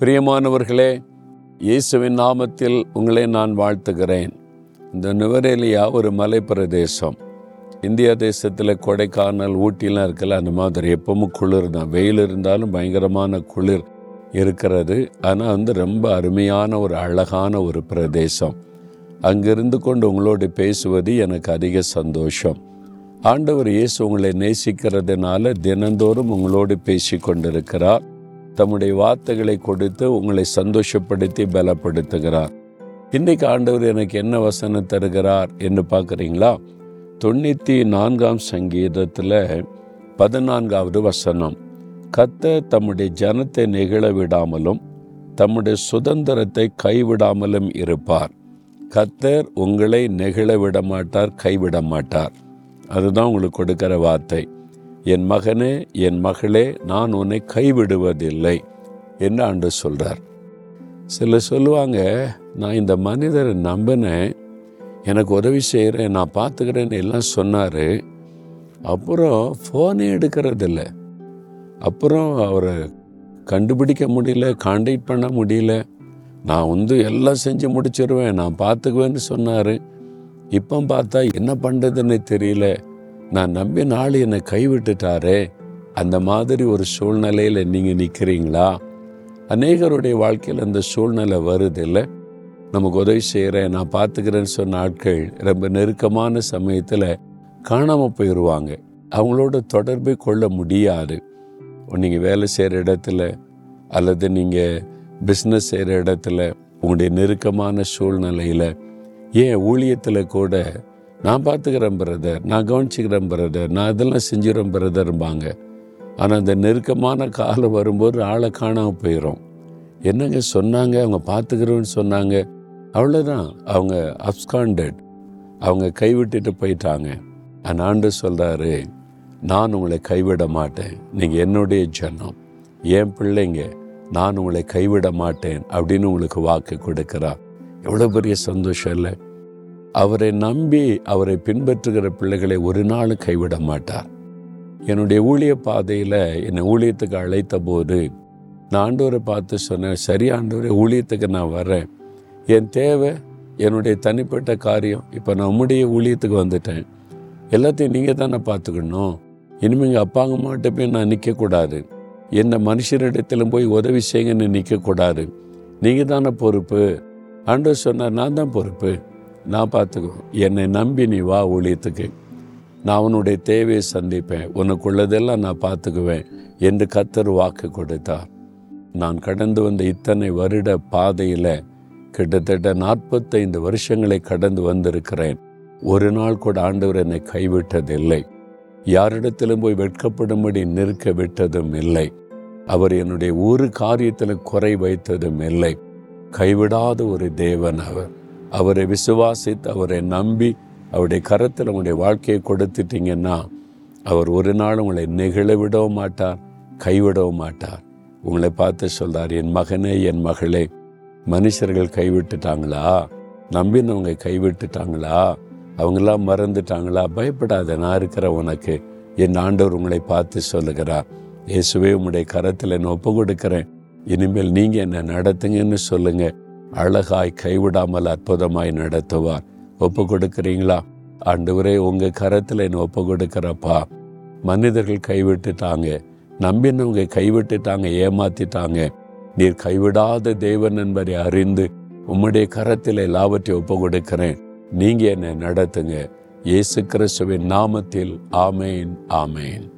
பிரியமானவர்களே இயேசுவின் நாமத்தில் உங்களை நான் வாழ்த்துகிறேன். இந்த நுவரேலியா ஒரு மலை பிரதேசம் இந்தியா தேசத்தில் கொடைக்கானல் ஊட்டிலாம் இருக்கல அந்த மாதிரி எப்பவும் குளிர் தான். வெயில் இருந்தாலும் பயங்கரமான குளிர் இருக்கிறது. ஆனால் வந்து ரொம்ப அருமையான ஒரு அழகான ஒரு பிரதேசம். அங்கிருந்து கொண்டு உங்களோடு பேசுவது எனக்கு அதிக சந்தோஷம். ஆண்டவர் இயேசு உங்களை நேசிக்கிறதுனால தினந்தோறும் உங்களோடு பேசி கொண்டிருக்கிறார் தம்முடைய வார்த்தைகளை கொடுத்து உங்களை சந்தோஷப்படுத்தி பலப்படுத்துகிறார். இன்றைக்கு ஆண்டவர் எனக்கு என்ன வசனம் தருகிறார் என்று பார்க்குறீங்களா? தொண்ணூற்றி நான்காம் சங்கீதத்தில் பதினான்காவது வசனம். கத்த தம்முடைய ஜனத்தை நெகிழ விடாமலும் தம்முடைய சுதந்திரத்தை கைவிடாமலும் இருப்பார். கத்தர் உங்களை நெகிழ விட மாட்டார் கைவிட மாட்டார் அதுதான் உங்களுக்கு கொடுக்கிற வார்த்தை. என் மகனே என் மகளே நான் உன்னை கைவிடுவதில்லை என்று ஆண்டு சொல்கிறார் சிலர் சொல்லுவாங்க நான் இந்த மனிதரை நம்பினேன் எனக்கு உதவி செய்கிறேன் நான் பார்த்துக்கிறேன்னு எல்லாம் சொன்னார். அப்புறம் ஃபோனே எடுக்கிறதில்ல. அப்புறம் அவரை கண்டுபிடிக்க முடியல கான்டாக்ட் பண்ண முடியல. நான் வந்து எல்லாம் செஞ்சு முடிச்சிருவேன் நான் பார்த்துக்குவேன்னு சொன்னார். இப்போ பார்த்தா என்ன பண்ணுறதுன்னு தெரியல. நான் நம்பி நாள் என்னை கைவிட்டுட்டாரே அந்த மாதிரி ஒரு சூழ்நிலையில் நீங்கள் நிற்கிறீங்களா அநேகருடைய வாழ்க்கையில் அந்த சூழ்நிலை வருது இல்லை நமக்கு உதவி செய்கிறேன் நான் பார்த்துக்கிறேன்னு சொன்ன ஆட்கள் ரொம்ப நெருக்கமான சமயத்தில் காணாமல் போயிடுவாங்க அவங்களோட தொடர்பை கொள்ள முடியாது. நீங்கள் வேலை செய்கிற இடத்துல அல்லது நீங்கள் பிஸ்னஸ் செய்கிற இடத்துல உங்களுடைய நெருக்கமான சூழ்நிலையில் ஏன் ஊழியத்தில் கூட நான் பார்த்துக்கிறேன் பிரதர் நான் கவனிச்சுக்கிறேன் பிரதர் நான் இதெல்லாம் செஞ்சிடறேன் பிரதர்பாங்க ஆனால் அந்த நெருக்கமான காலம் வரும்போது ஆளை காணாமல் போயிடும் என்னங்க சொன்னாங்க? அவங்க பார்த்துக்கிறோன்னு சொன்னாங்க. அவ்வளோதான் அவங்க அப்ஸ்காண்டட் அவங்க கைவிட்டுட்டு போயிட்டாங்க. அந்த ஆண்டு சொல்கிறாரு நான் உங்களை கைவிட மாட்டேன். நீங்கள் என்னுடைய ஜனம். என் பிள்ளைங்க நான் உங்களை கைவிட மாட்டேன் அப்படின்னு உங்களுக்கு வாக்கு கொடுக்குறா. எவ்வளோ பெரிய சந்தோஷம் இல்லை? அவரை நம்பி அவரை பின்பற்றுகிற பிள்ளைகளை ஒரு நாள் கைவிட மாட்டார். என்னுடைய ஊழிய பாதையில் என்னை ஊழியத்துக்கு அழைத்த போது நான் ஆண்டோரை பார்த்து சொன்னேன் சரி ஆண்டோரை ஊழியத்துக்கு நான் வரேன். என் தேவை என்னுடைய தனிப்பட்ட காரியம் இப்போ நான் உம்முடைய ஊழியத்துக்கு வந்துட்டேன். எல்லாத்தையும் நீங்கள் தானே பார்த்துக்கணும். இனிமேல் எங்கள் அப்பாங்க மாட்ட போய் நான் நிற்கக்கூடாது என்ன மனுஷரிடத்திலும் போய் உதவி செய்யுங்கன்னு நிற்கக்கூடாது நீங்கள் தானே பொறுப்பு. ஆண்டவர் சொன்னார் நான் தான் பொறுப்பு. நான் பார்த்துக்குவேன் என்னை நம்பி நீ வா ஊழியத்துக்கு. நான் உன்னுடைய தேவையை சந்திப்பேன். உனக்குள்ளதெல்லாம் நான் பார்த்துக்குவேன் என்று கத்தர் வாக்கு கொடுத்தார். நான் கடந்து வந்த இத்தனை வருட பாதையில் கிட்டத்தட்ட நாற்பத்தைந்து வருஷங்களை கடந்து வந்திருக்கிறேன். ஒரு நாள் கூட ஆண்டவர் என்னை கைவிட்டதில்லை. யாரிடத்திலும் போய் வெட்கப்படும்படி நிற்க விட்டதும் இல்லை. அவர் என்னுடைய ஒரு காரியத்தில் குறை வைத்ததும் இல்லை. கைவிடாத ஒரு தேவன் அவர். அவரை விசுவாசித்து அவரை நம்பி அவருடைய கரத்தில் உங்களுடைய வாழ்க்கையை கொடுத்துட்டீங்கன்னா அவர் ஒரு நாள் உங்களை நெகிழ விடவும் மாட்டார் கைவிடவும் மாட்டார். உங்களை பார்த்து சொல்றார் என் மகனே என் மகளே மனுஷர்கள் கைவிட்டுட்டாங்களா? நம்பினவங்க கைவிட்டுட்டாங்களா? அவங்களாம் மறந்துட்டாங்களா? பயப்படாத நான் இருக்கிற உனக்கு. என் ஆண்டவர் உங்களை பார்த்து சொல்லுகிறார். இயேசுவே உங்களுடைய கரத்தில் நான் ஒப்பு கொடுக்குறேன் இனிமேல் நீங்கள் என்ன நடத்துங்கன்னு சொல்லுங்கள் அழகாய் கைவிடாமல் அற்புதமாய் நடத்துவார். ஒப்பு கொடுக்குறீங்களா ஆண்டவரே உங்க கரத்தில் என்ன ஒப்பு கொடுக்கிறப்பா மனிதர்கள் கைவிட்டுட்டாங்க. நம்பினவங்க கைவிட்டுட்டாங்க ஏமாத்திட்டாங்க. நீர் கைவிடாத தேவன் என்பதை அறிந்து உம்முடைய கரத்தில் எல்லாவற்றையும் ஒப்பு கொடுக்கிறேன் நீங்க என்னை நடத்துங்க. இயேசு கிறிஸ்துவின் நாமத்தில் ஆமேன் ஆமேன்.